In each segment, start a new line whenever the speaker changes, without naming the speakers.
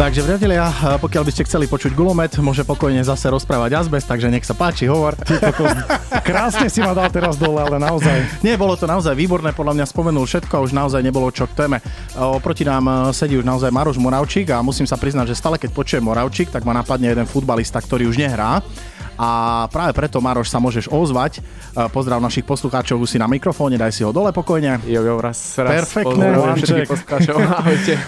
Takže priatelia, pokiaľ by ste chceli počuť gulomet, môže pokojne zase rozprávať azbest, takže nech sa páči, hovor.
Krásne si ma dal teraz dole, ale naozaj.
Nie, bolo to naozaj výborné, podľa mňa spomenul všetko a už naozaj nebolo čo k téme. Oproti nám sedí už naozaj Maroš Moravčík a musím sa priznať, že stále keď počujem Moravčík, tak ma napadne jeden futbalista, ktorý už nehrá a práve preto, Maroš, sa môžeš ozvať. Pozdrav našich poslucháčov si na mikrofóne, daj si ho dole pokojne.
Jo, jo, raz, raz
Perfektné.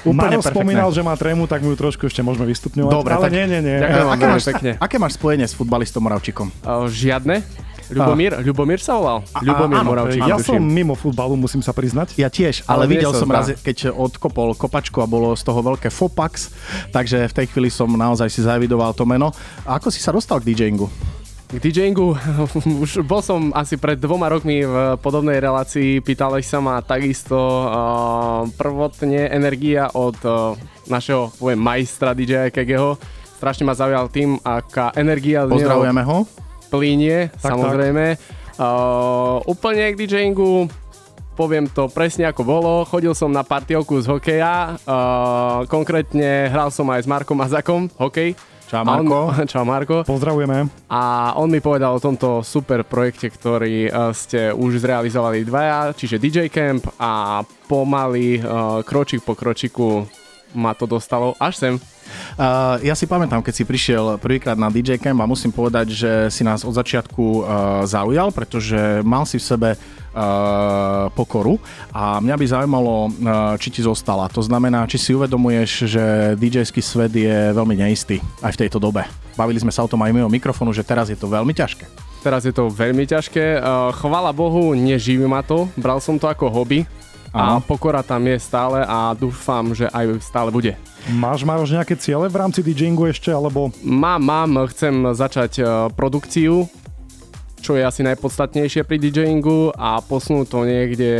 Maroš spomínal, že má trému, tak mu ju trošku ešte môžeme vystupňovať.
Dobre,
ale
tak...
nie, nie, nie.
Ďakujem
aké, máš,
pekne.
aké máš spojenie s futbalistom Moravčikom?
Žiadne. Ľubomír, Ľubomír sa volal? Ľubomír
áno,
Moravčík.
Ja
tuším.
som mimo futbalu, musím sa priznať.
Ja tiež, ale,
Ale
videl som raz, keď odkopol kopačku a bolo z toho veľké Fopax, takže v tej chvíli som naozaj si zaevidoval to meno. A ako si sa dostal k DJingu?
K DJingu už bol som asi pred dvoma rokmi v podobnej relácii. Pýtali sa ma takisto uh, prvotne energia od uh, našeho poviem, majstra DJ Kegeho. Strašne ma zaujal tým, aká energia
Pozdravujeme ho.
Plínie,
Tak,
samozrejme. Uh, úplne k DJingu poviem to presne ako bolo. Chodil som na partiovku z hokeja, uh, konkrétne hral som aj s Markom Mazakom, hokej.
Čau,
A on-
Marko.
Čau Marko.
Pozdravujeme.
A on mi povedal o tomto super projekte, ktorý uh, ste už zrealizovali dvaja, čiže DJ Camp a pomaly uh, kročík po kročiku ma to dostalo až sem.
Uh, ja si pamätám, keď si prišiel prvýkrát na DJ Camp a musím povedať, že si nás od začiatku uh, zaujal, pretože mal si v sebe uh, pokoru a mňa by zaujímalo, uh, či ti zostala. To znamená, či si uvedomuješ, že DJ-ský svet je veľmi neistý aj v tejto dobe. Bavili sme sa o tom aj mimo mikrofónu, že teraz je to veľmi ťažké.
Teraz je to veľmi ťažké. Chvala Bohu, neživí ma to. Bral som to ako hobby. A pokora tam je stále a dúfam, že aj stále bude.
Máš, Maroš, nejaké ciele v rámci DJingu ešte, alebo
Mám, mám, chcem začať uh, produkciu, čo je asi najpodstatnejšie pri DJingu a posunúť to niekde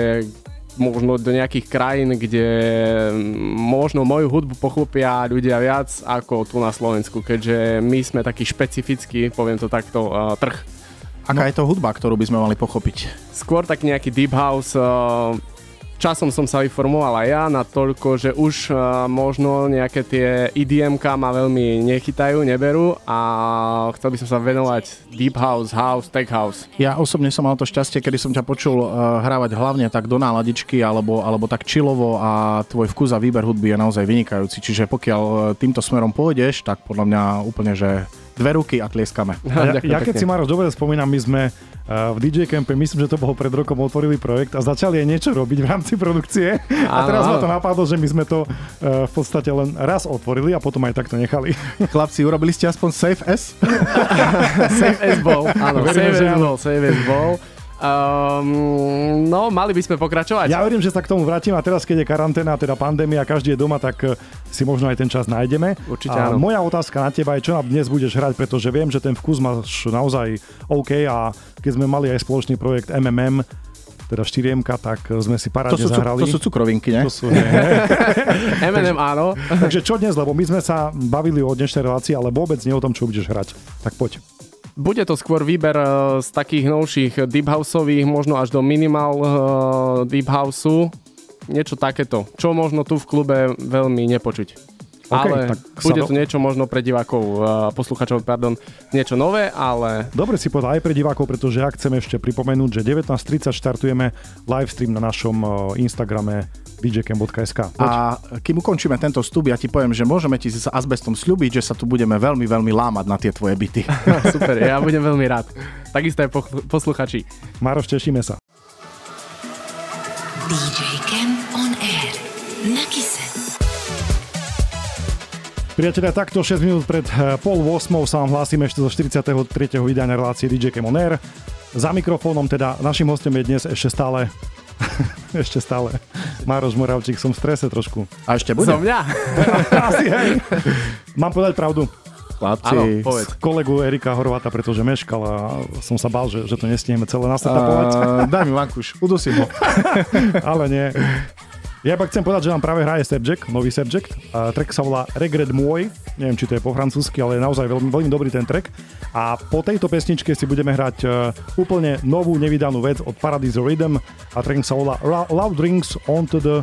možno do nejakých krajín, kde možno moju hudbu pochopia ľudia viac ako tu na Slovensku, keďže my sme taký špecifický, poviem to takto, uh, trh.
Aká je to hudba, ktorú by sme mali pochopiť?
Skôr tak nejaký deep house, uh, časom som sa vyformoval aj ja na toľko, že už uh, možno nejaké tie EDM-ka ma veľmi nechytajú, neberú a chcel by som sa venovať deep house, house, tech house.
Ja osobne som mal to šťastie, kedy som ťa počul uh, hrávať hlavne tak do náladičky alebo, alebo tak chillovo a tvoj vkus a výber hudby je naozaj vynikajúci. Čiže pokiaľ uh, týmto smerom pôjdeš, tak podľa mňa úplne, že dve ruky a tlieskame.
Ja,
Ďakujem
ja keď
pekne.
si Maroš dobre spomínam, my sme uh, v DJ Campe, myslím, že to bolo pred rokom, otvorili projekt a začali aj niečo robiť v rámci produkcie. A
Áno,
teraz ma to napadlo, že my sme to uh, v podstate len raz otvorili a potom aj takto nechali.
Chlapci, urobili ste aspoň Safe S?
Save as ball, áno,
Veríme,
as
áno.
ball, save as ball. Um, no, mali by sme pokračovať.
Ja verím, že sa k tomu vrátim a teraz, keď je karanténa, teda pandémia, každý je doma, tak eh, si možno aj ten čas nájdeme.
Určite
a
áno.
moja otázka na teba je, čo nám dnes budeš hrať, pretože viem, že ten vkus máš naozaj OK a keď sme mali aj spoločný projekt MMM, teda 4 tak eh, sme si
To
parádne
sú, cuk-
zahrali.
to sú cukrovinky, ne?
To sú, ne, ne.
M&M áno.
Takže čo dnes, lebo my sme sa bavili o dnešnej relácii, ale vôbec nie o tom, čo budeš hrať. Tak poď.
Bude to skôr výber eh, z takých novších deep houseových, možno až do minimal eh, deep houseu. Niečo takéto, čo možno tu v klube veľmi nepočuť.
OK,
ale
tak
bude
do-
to niečo možno pre divákov, eh, posluchačov, pardon, niečo nové, ale
Dobre si povedal aj pre divákov, pretože ja chcem ešte pripomenúť, že 19.30 štartujeme livestream na našom eh, Instagrame djcam.sk.
A kým ukončíme tento vstup, ja ti poviem, že môžeme ti s azbestom slúbiť, že sa tu budeme veľmi, veľmi lámať na tie tvoje byty.
super, ja budem veľmi rád. Takisto aj posluchači.
Maroš, tešíme sa.
DJ on Air. Na Kise.
Priatelia, takto 6 minút pred eh, pol 8 sa vám hlásim ešte zo 43. vydania relácie DJ Cam on Air. Za mikrofónom teda našim hostom je dnes ešte stále ešte stále Mároš Moravčík, som v strese trošku.
A ešte bude?
Zo mňa?
Asi hej. Mám povedať pravdu.
Chlapci,
povedz.
Kolegu Erika Horváta, pretože meškal a som sa bál, že, že to nestihneme celé nasetapovať.
Uh, daj mi vankuš, udusím ho.
Ale nie. Ja iba chcem povedať, že nám práve hraje Subject, nový Subject. A track sa volá Regret môj. Neviem, či to je po francúzsky, ale je naozaj veľmi, veľmi dobrý ten track. A po tejto pesničke si budeme hrať e, úplne novú nevydanú vec od Paradise Rhythm a track sa volá Loud Rings Onto the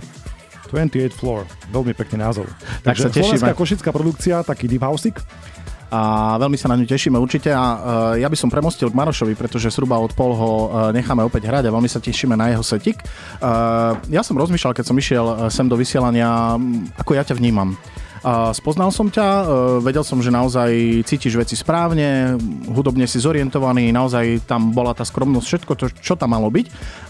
28 Floor. Veľmi pekný názov.
Tak sa tešíme.
Slovenská košická produkcia, taký deep house
a veľmi sa na ňu tešíme určite a uh, ja by som premostil k Marošovi, pretože zhruba od pol ho uh, necháme opäť hrať a veľmi sa tešíme na jeho setik. Uh, ja som rozmýšľal, keď som išiel sem do vysielania, ako ja ťa vnímam. Uh, spoznal som ťa, vedel som, že naozaj cítiš veci správne, hudobne si zorientovaný, naozaj tam bola tá skromnosť, všetko to, čo tam malo byť.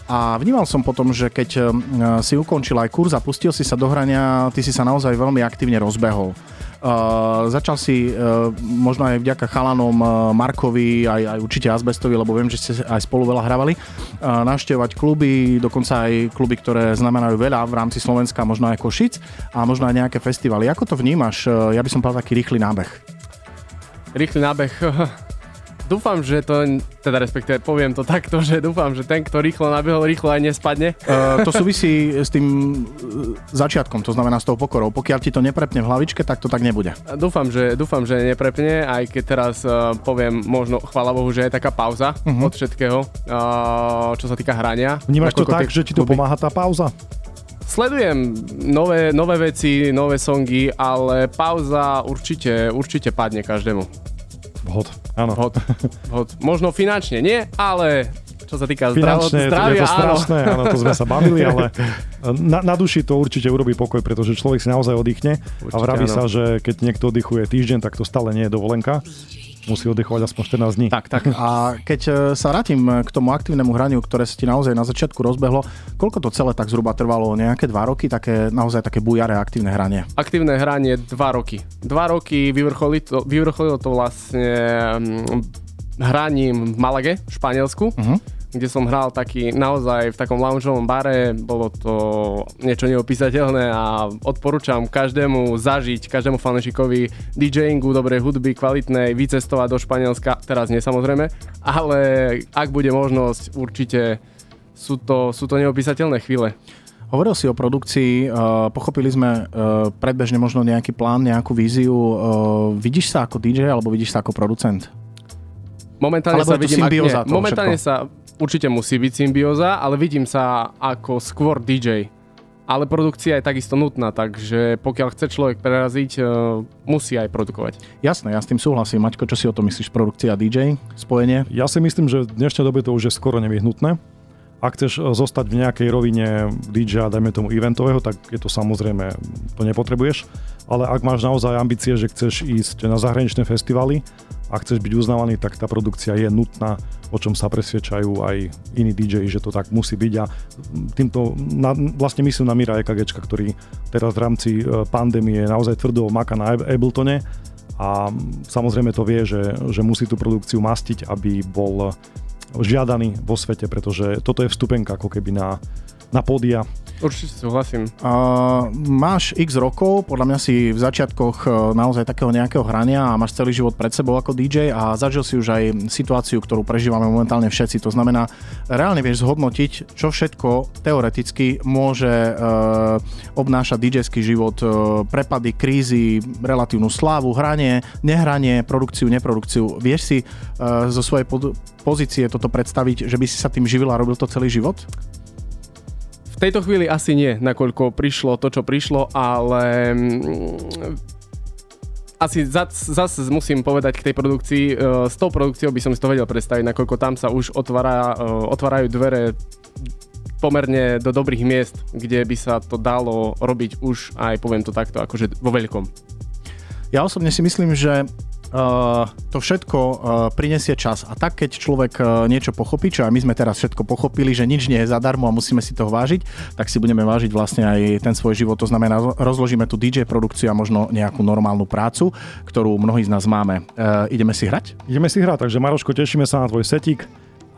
A vnímal som potom, že keď si ukončil aj kurz a pustil si sa do hrania, ty si sa naozaj veľmi aktívne rozbehol. Začal si uh, možno aj vďaka chalanom uh, Markovi, aj, aj určite Azbestovi, lebo viem, že ste aj spolu veľa hrávali, uh, navštevovať kluby, dokonca aj kluby, ktoré znamenajú veľa v rámci Slovenska, možno aj Košic a možno aj nejaké festivaly. Ako to vnímaš? Uh, ja by som povedal taký rýchly nábeh.
Rýchly nábeh. dúfam, že to, teda respektíve poviem to takto, že dúfam, že ten, kto rýchlo nabehol, rýchlo aj nespadne.
Uh, to súvisí s tým uh, začiatkom, to znamená s tou pokorou. Pokiaľ ti to neprepne v hlavičke, tak to tak nebude.
Dúfam, že, dúfam, že neprepne, aj keď teraz uh, poviem možno, chvála Bohu, že je taká pauza uh-huh. od všetkého, uh, čo sa týka hrania.
Vnímaš to tak, že ti to pomáha tá pauza?
Sledujem nové, nové veci, nové songy, ale pauza určite, určite padne každému.
Vhod, áno.
Vhod, vhod. Možno finančne nie, ale čo sa týka
Finančne,
zdravia,
je to strašné, áno. áno, to sme sa bavili, ale na, na duši to určite urobí pokoj, pretože človek si naozaj oddychne určite, a vraví áno. sa, že keď niekto oddychuje týždeň, tak to stále nie je dovolenka musí oddychovať aspoň 14 dní.
Tak, tak. A keď e, sa vrátim k tomu aktívnemu hraniu, ktoré sa ti naozaj na začiatku rozbehlo, koľko to celé tak zhruba trvalo? Nejaké dva roky? Také naozaj také bujaré aktívne hranie?
Aktívne hranie dva roky. Dva roky vyvrcholilo to, vyvrcholilo to vlastne mm, hraním v Malage, v Španielsku. Uh-huh kde som hral taký naozaj v takom loungeovom bare, bolo to niečo neopísateľné a odporúčam každému zažiť, každému fanešikovi DJingu, dobrej hudby, kvalitnej, vycestovať do Španielska, teraz nie samozrejme, ale ak bude možnosť, určite sú to, sú to neopísateľné chvíle.
Hovoril si o produkcii, uh, pochopili sme uh, predbežne možno nejaký plán, nejakú víziu. Uh, vidíš sa ako DJ alebo vidíš sa ako producent?
Momentálne Alebo sa vidím, ak, nie, momentálne všetko. sa určite musí byť symbióza, ale vidím sa ako skôr DJ. Ale produkcia je takisto nutná, takže pokiaľ chce človek preraziť, uh, musí aj produkovať.
Jasné, ja s tým súhlasím. Maťko, čo si o to myslíš? Produkcia DJ, spojenie?
Ja si myslím, že v dnešnej dobe to už je skoro nevyhnutné. Ak chceš e, zostať v nejakej rovine DJ, dajme tomu eventového, tak je to samozrejme, to nepotrebuješ. Ale ak máš naozaj ambície, že chceš ísť na zahraničné festivaly a chceš byť uznávaný, tak tá produkcia je nutná o čom sa presvedčajú aj iní DJ, že to tak musí byť a týmto na, vlastne myslím na Mira EKG, ktorý teraz v rámci e, pandémie naozaj tvrdo maká na Abletone a samozrejme to vie, že, že musí tú produkciu mastiť, aby bol žiadaný vo svete, pretože toto je vstupenka ako keby na, na pódia
Určite súhlasím.
Uh, máš x rokov, podľa mňa si v začiatkoch uh, naozaj takého nejakého hrania a máš celý život pred sebou ako DJ a zažil si už aj situáciu, ktorú prežívame momentálne všetci. To znamená, reálne vieš zhodnotiť, čo všetko teoreticky môže uh, obnášať DJský život, uh, prepady, krízy, relatívnu slávu, hranie, nehranie, produkciu, neprodukciu. Vieš si uh, zo svojej pod- pozície toto predstaviť, že by si sa tým živil a robil to celý život?
V tejto chvíli asi nie, nakoľko prišlo to, čo prišlo, ale mm, asi zase zas musím povedať k tej produkcii, e, s tou produkciou by som si to vedel predstaviť, nakoľko tam sa už otvára, e, otvárajú dvere pomerne do dobrých miest, kde by sa to dalo robiť už aj, poviem to takto, akože vo veľkom.
Ja osobne si myslím, že to všetko uh, prinesie čas. A tak, keď človek uh, niečo pochopí, čo aj my sme teraz všetko pochopili, že nič nie je zadarmo a musíme si toho vážiť, tak si budeme vážiť vlastne aj ten svoj život. To znamená, rozložíme tu DJ produkciu a možno nejakú normálnu prácu, ktorú mnohí z nás máme. Ideme si hrať?
Ideme si hrať, takže Maroško, tešíme sa na tvoj setik.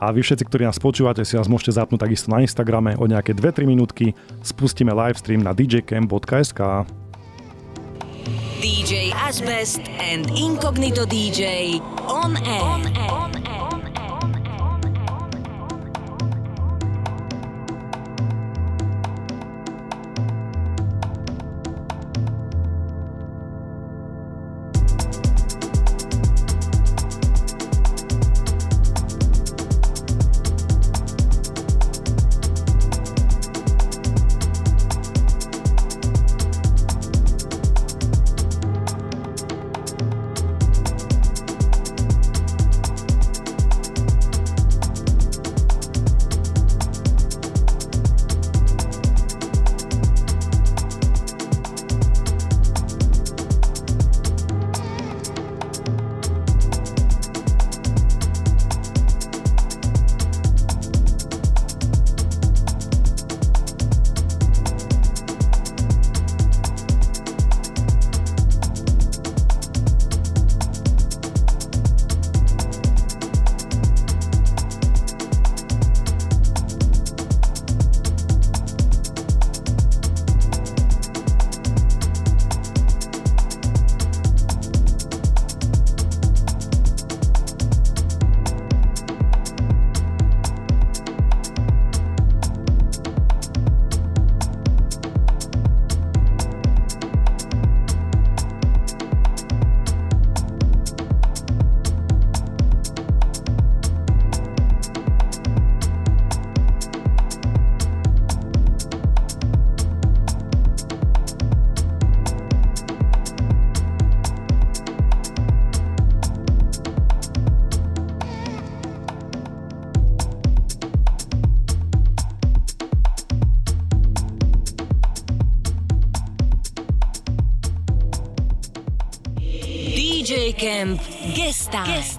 A vy všetci, ktorí nás počúvate, si nás môžete zapnúť takisto na Instagrame o nejaké 2-3 minútky. Spustíme livestream na djcam.sk. DJ Asbest and Incognito DJ on air. On air. On air. style.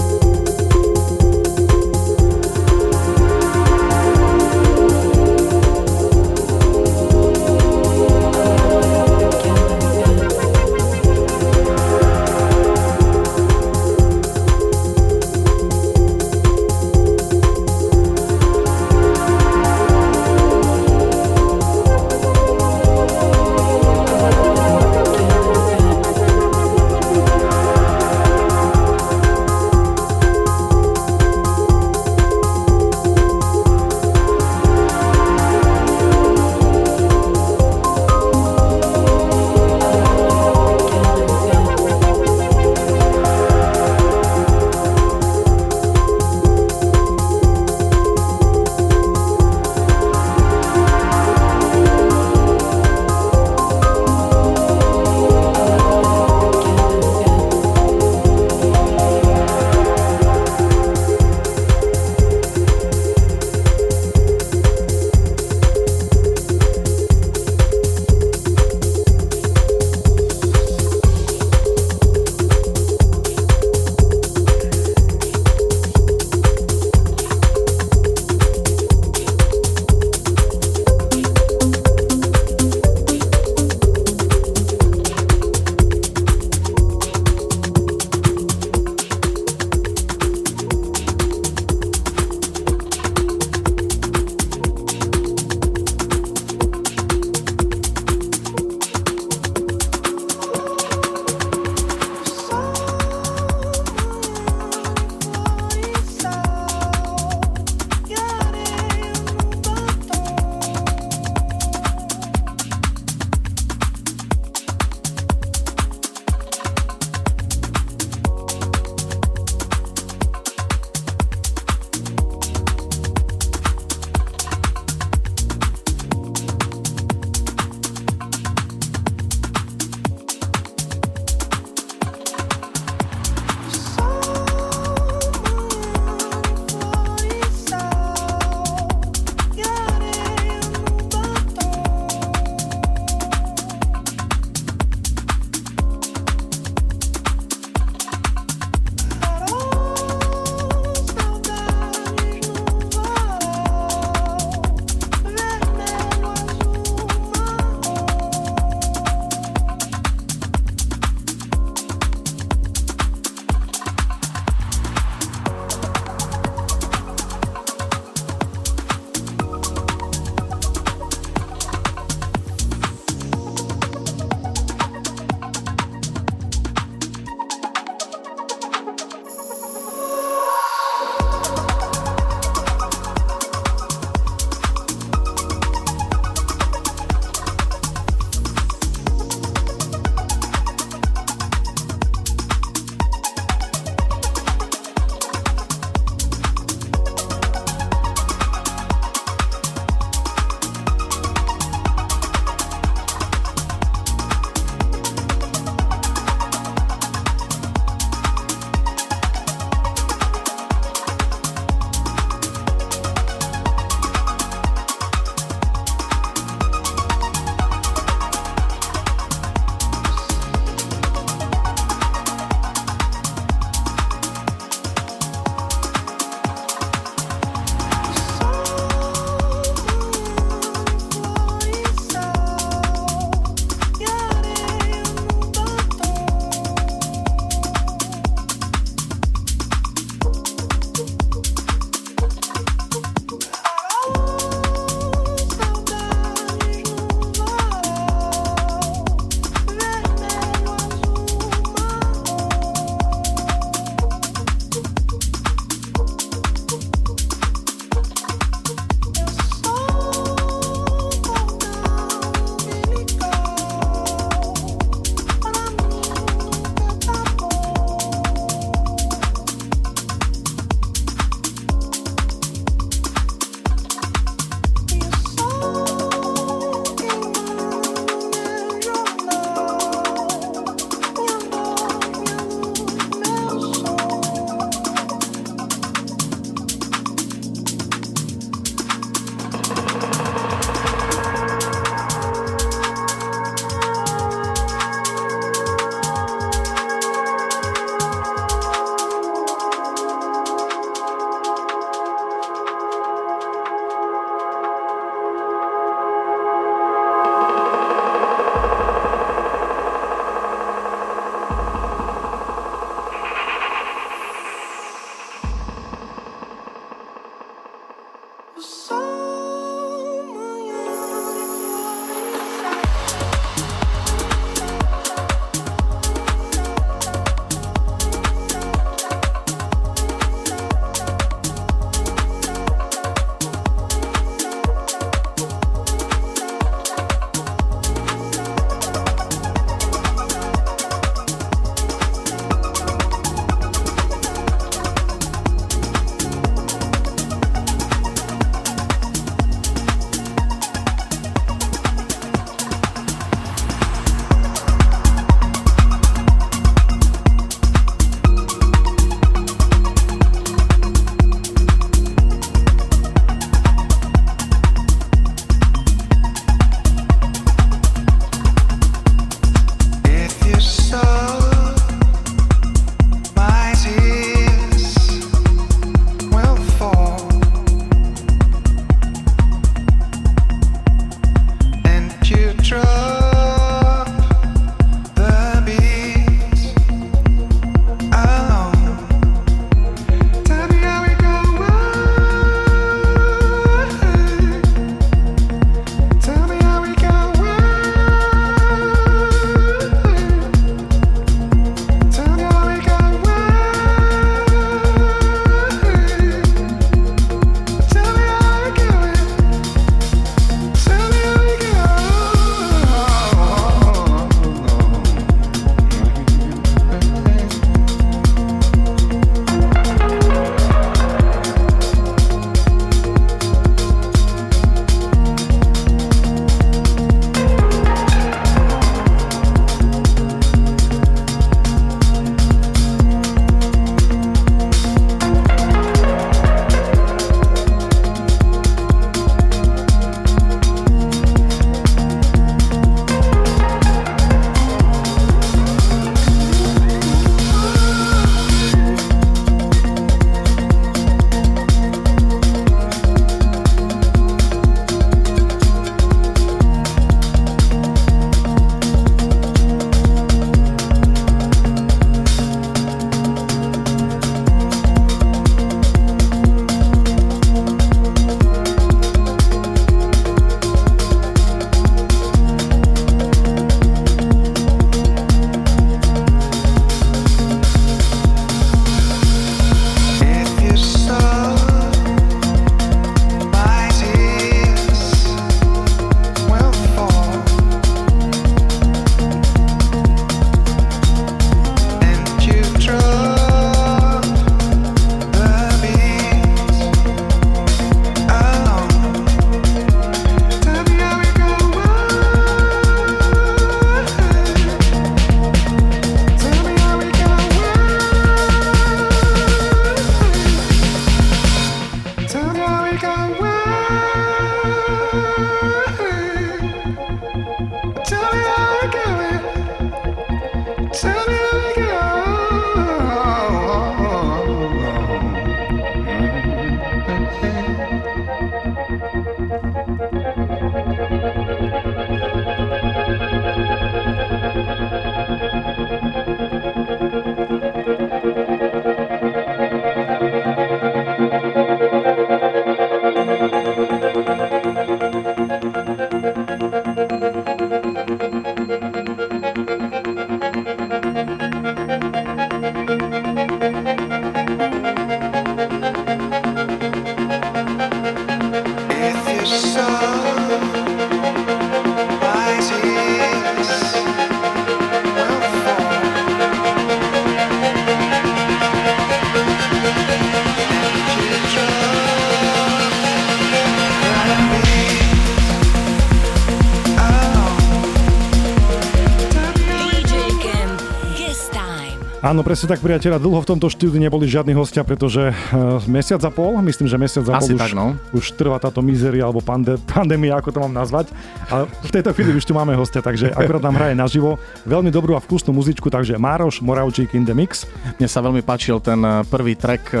Presne tak, priateľa. Dlho v tomto štúdiu neboli žiadni hostia, pretože uh, mesiac a pol, myslím, že mesiac a
Asi
pol
tak,
už,
no.
už trvá táto mizeria alebo pande, pandémia, ako to mám nazvať. Ale v tejto chvíli už tu máme hostia, takže akurát nám hraje naživo. Veľmi dobrú a vkusnú muzičku, takže Mároš Moravčík in the mix.
Mne sa veľmi páčil ten eh, prvý track. eh,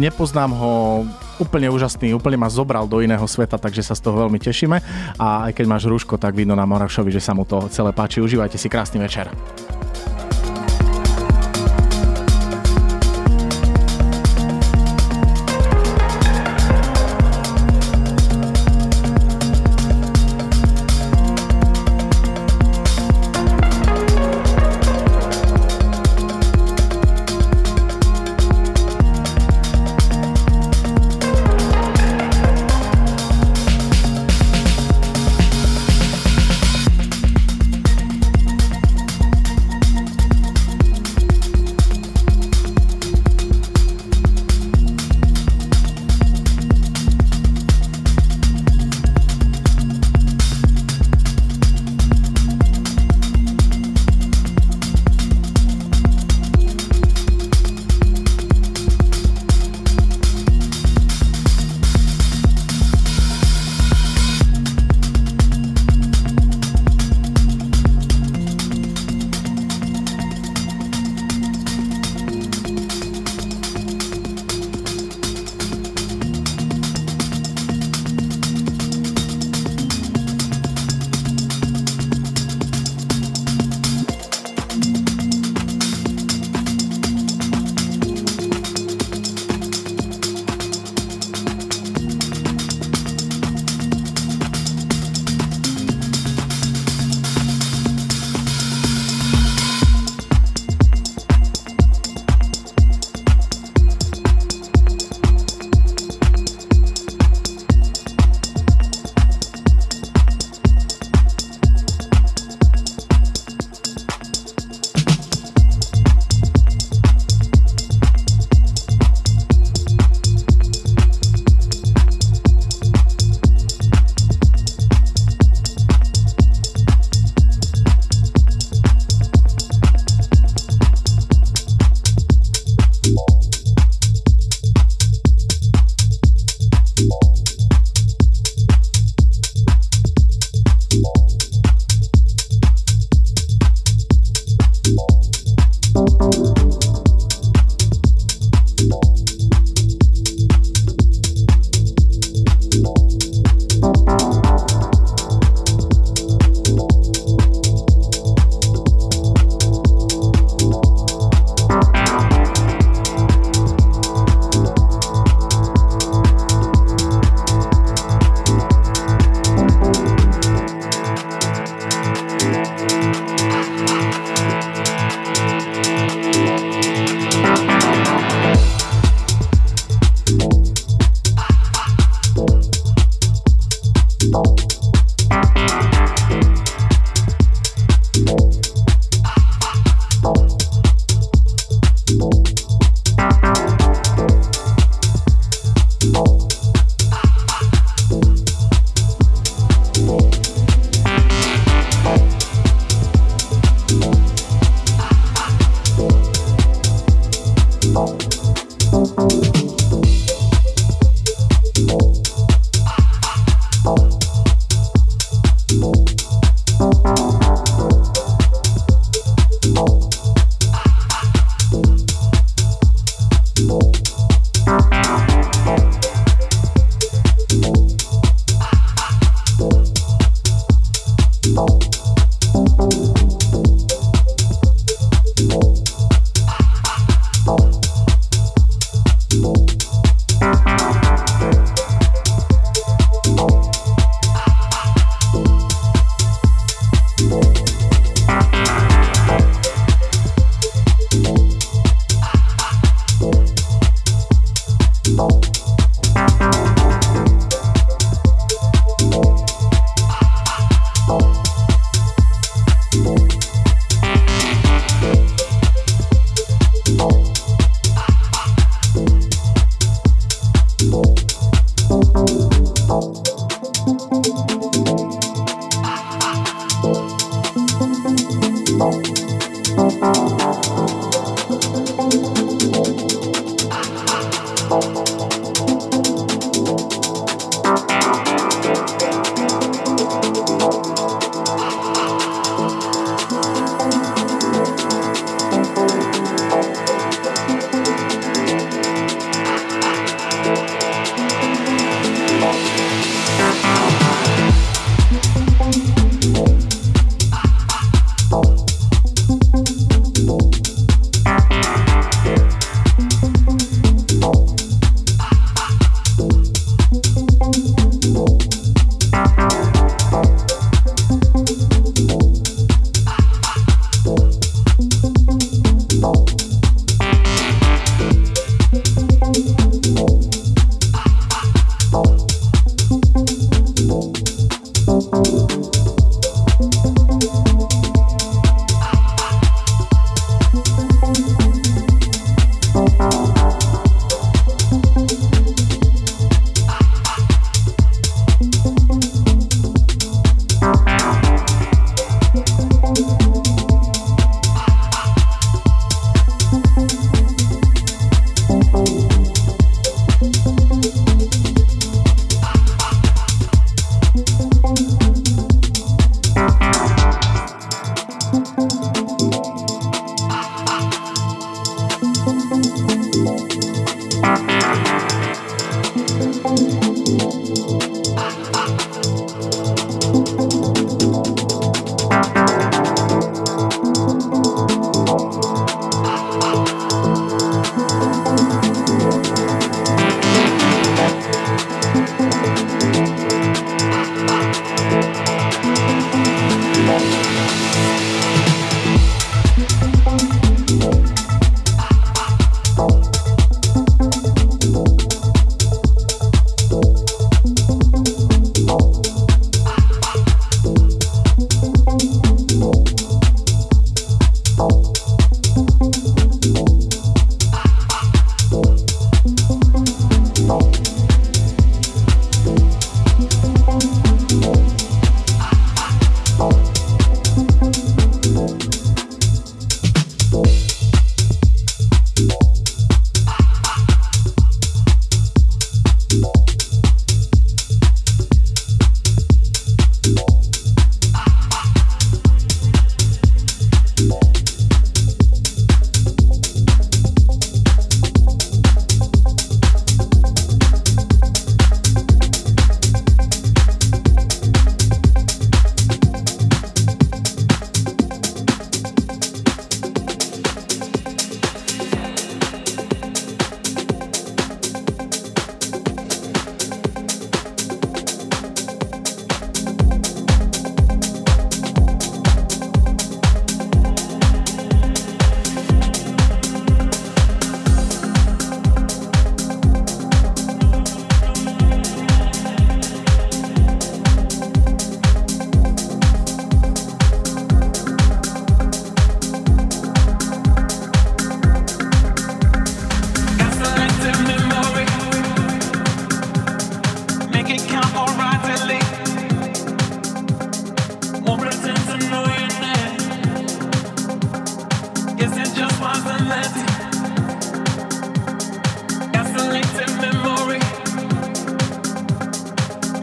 Nepoznám ho, úplne úžasný, úplne ma zobral do iného sveta, takže sa z toho veľmi tešíme. A aj keď máš rúško, tak vidno na Moravšovi, že sa mu to celé páči. Užívajte si krásny večer.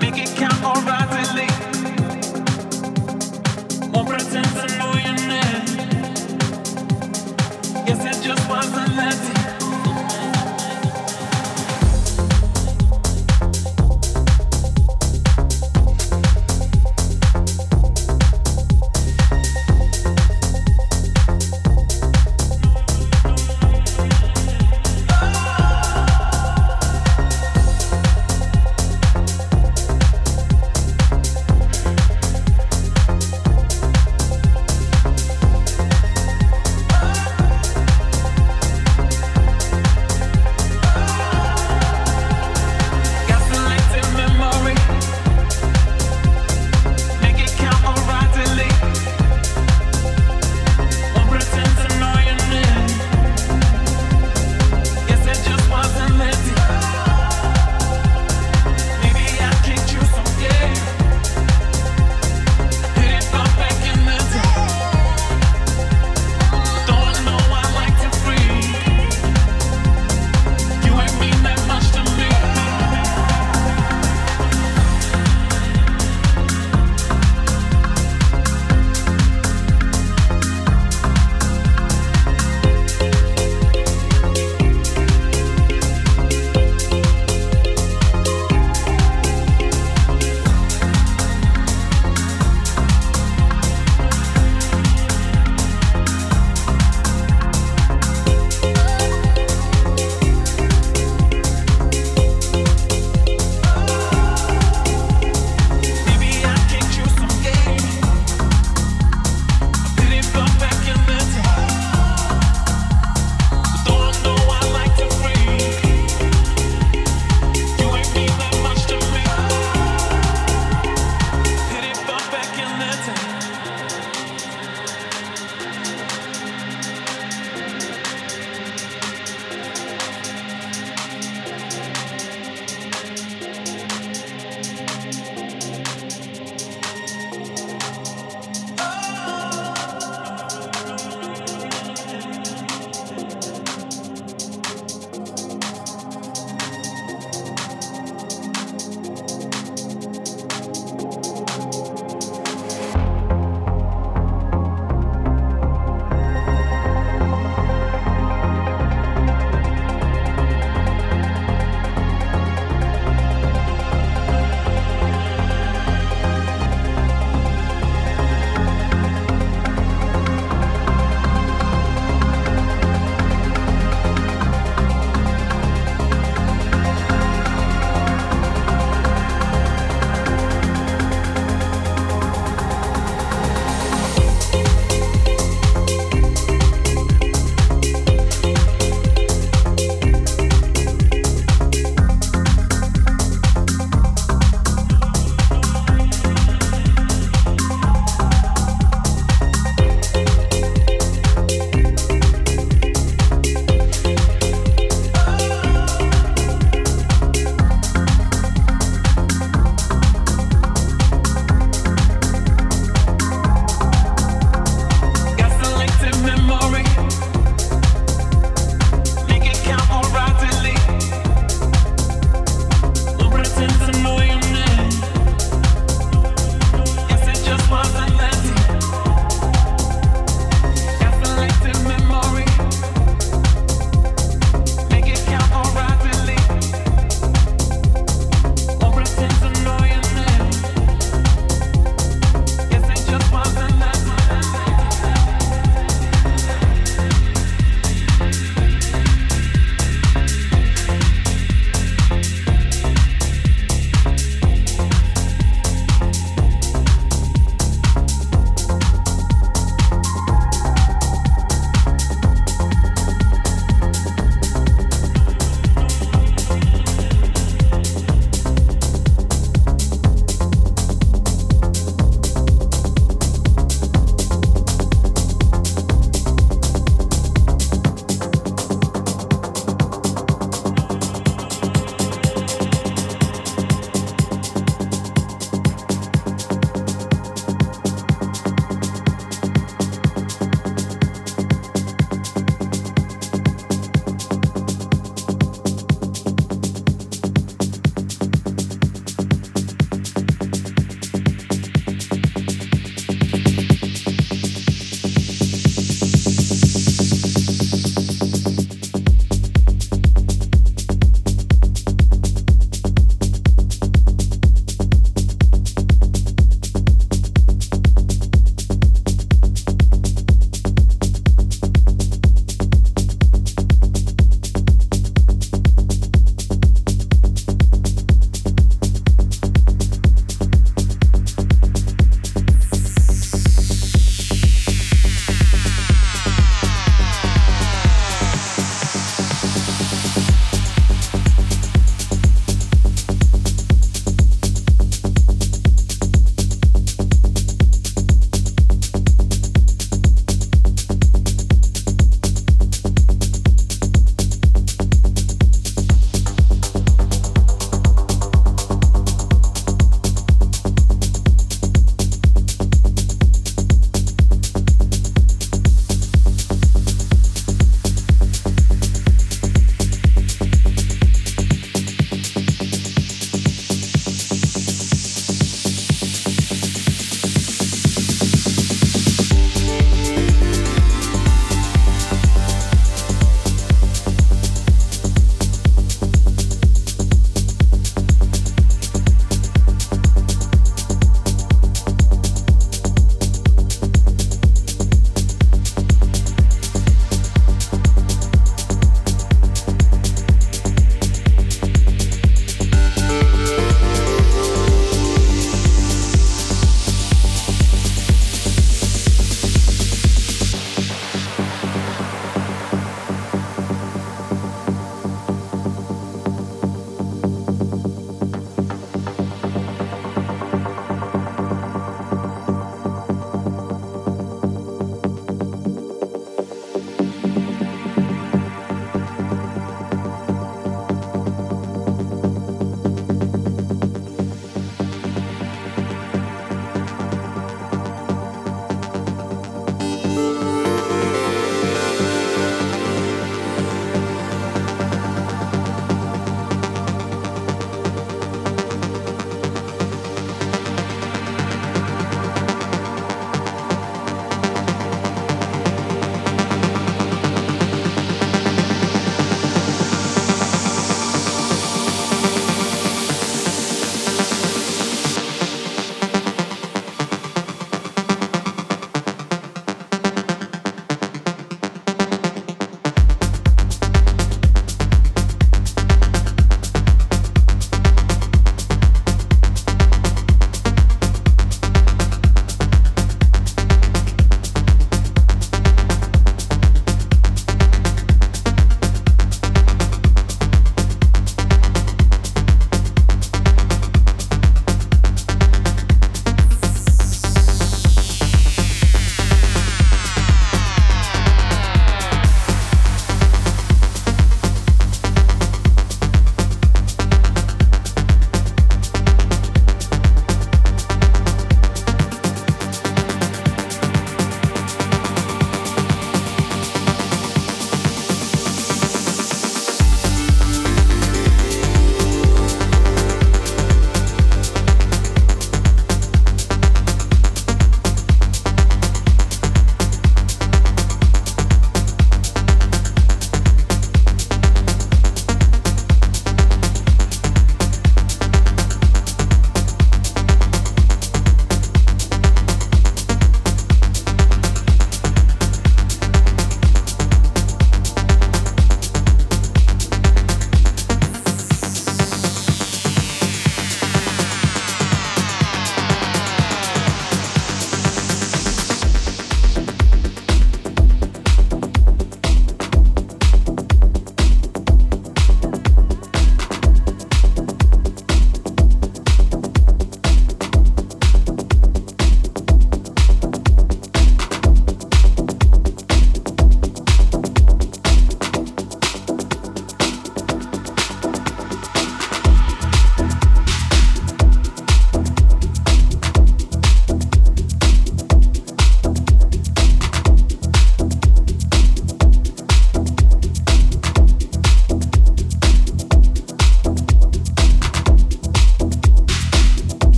Make it count more rapidly.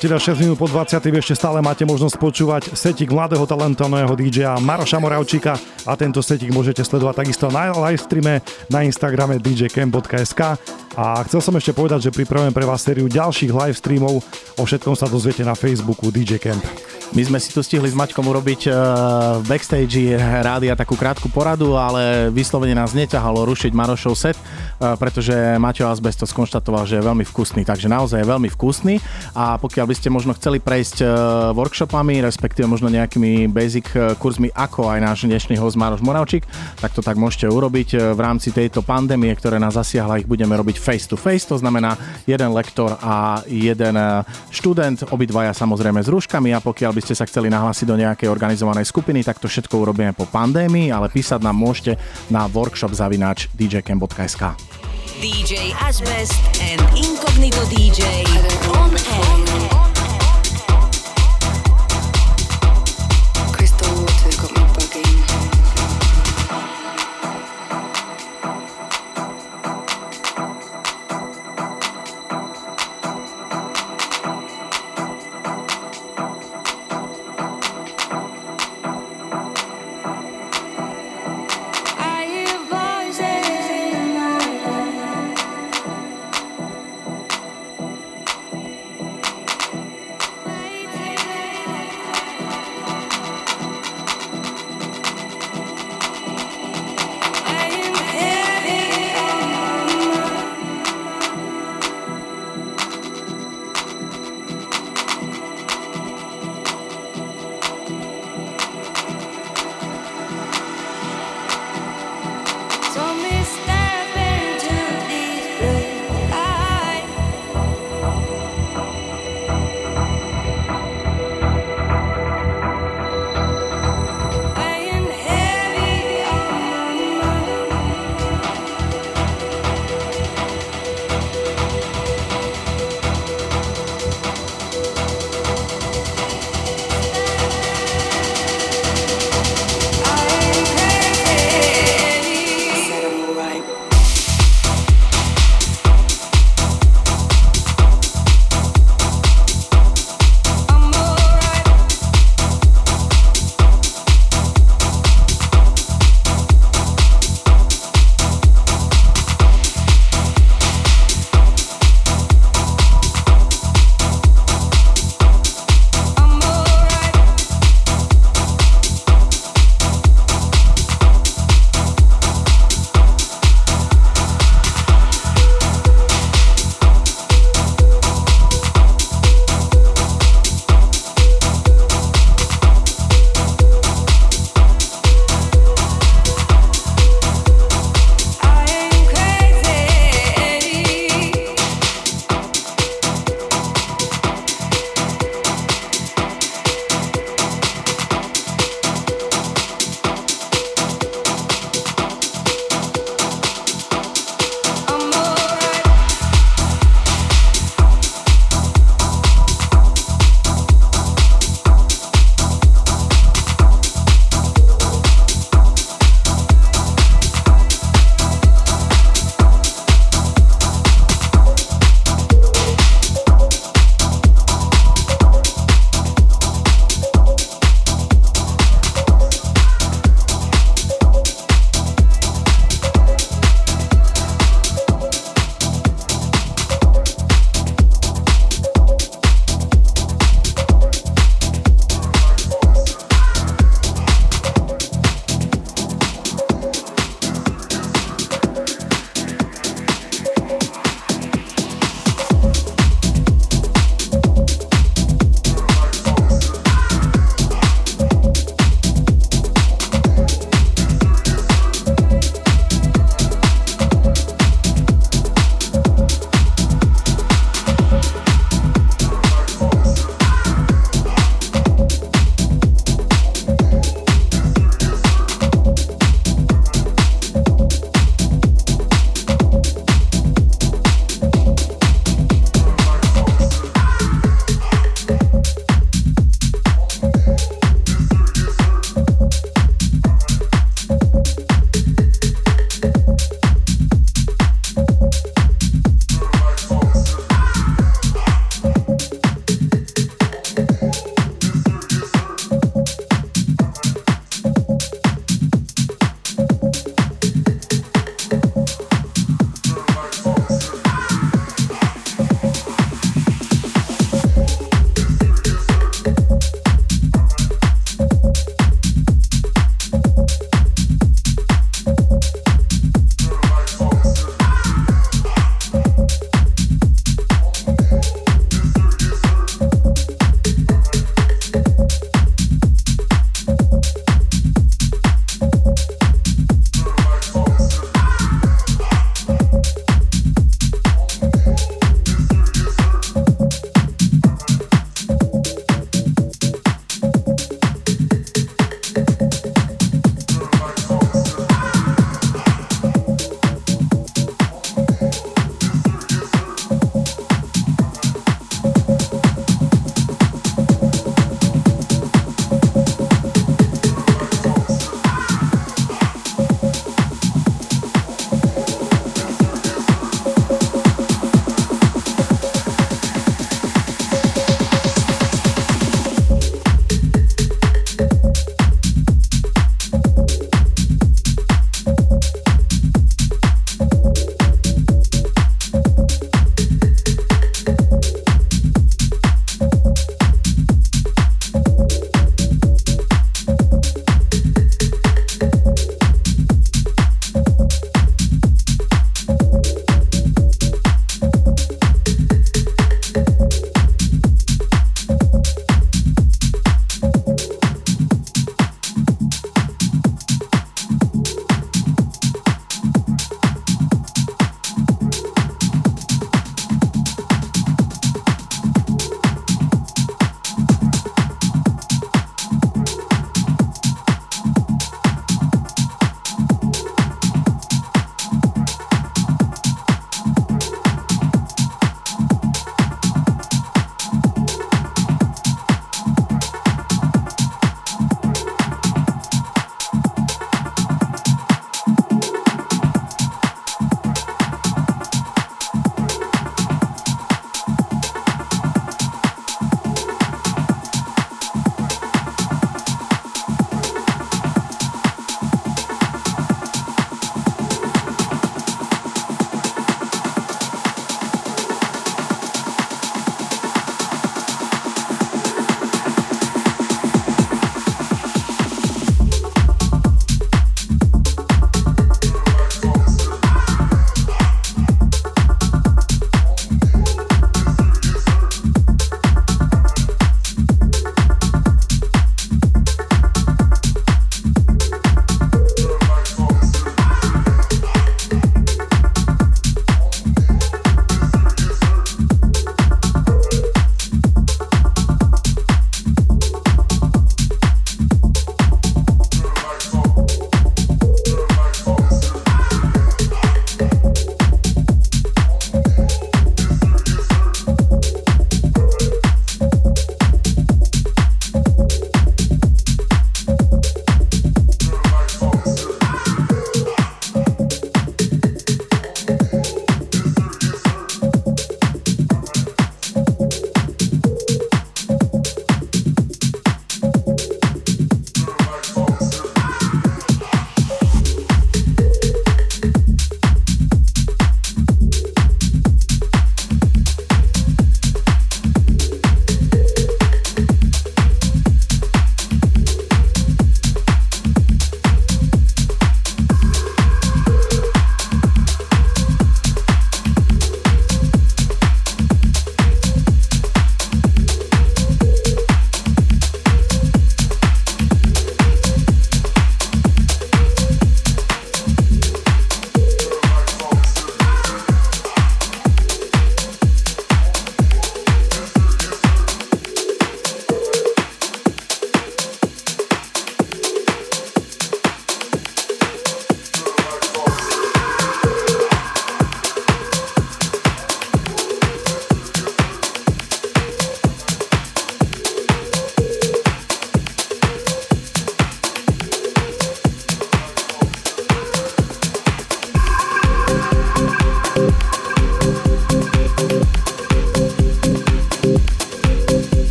Priatelia, 6 minút po 20. ešte stále máte možnosť počúvať setik mladého talentovaného DJ-a Maroša Moravčíka a tento setik môžete sledovať takisto na live streame na Instagrame djcamp.sk a chcel som ešte povedať, že pripravujem pre vás sériu ďalších live streamov, o všetkom sa dozviete na Facebooku DJ Camp.
My sme si tu stihli s Maťkom urobiť uh, v backstage rádia takú krátku poradu, ale vyslovene nás neťahalo rušiť Marošov set, uh, pretože Maťo Asbesto skonštatoval, že je veľmi vkusný, takže naozaj je veľmi vkusný. A pokiaľ by ste možno chceli prejsť uh, workshopami, respektíve možno nejakými basic kurzmi, ako aj náš dnešný host Maroš Moravčík, tak to tak môžete urobiť v rámci tejto pandémie, ktoré nás zasiahla, ich budeme robiť face to face, to znamená jeden lektor a jeden študent, obidvaja samozrejme s rúškami. A pokiaľ by by ste sa chceli nahlásiť do nejakej organizovanej skupiny, tak to všetko urobíme po pandémii, ale písať nám môžete na workshop zavináč djcam.sk.
DJ Asbest and Incognito DJ on air.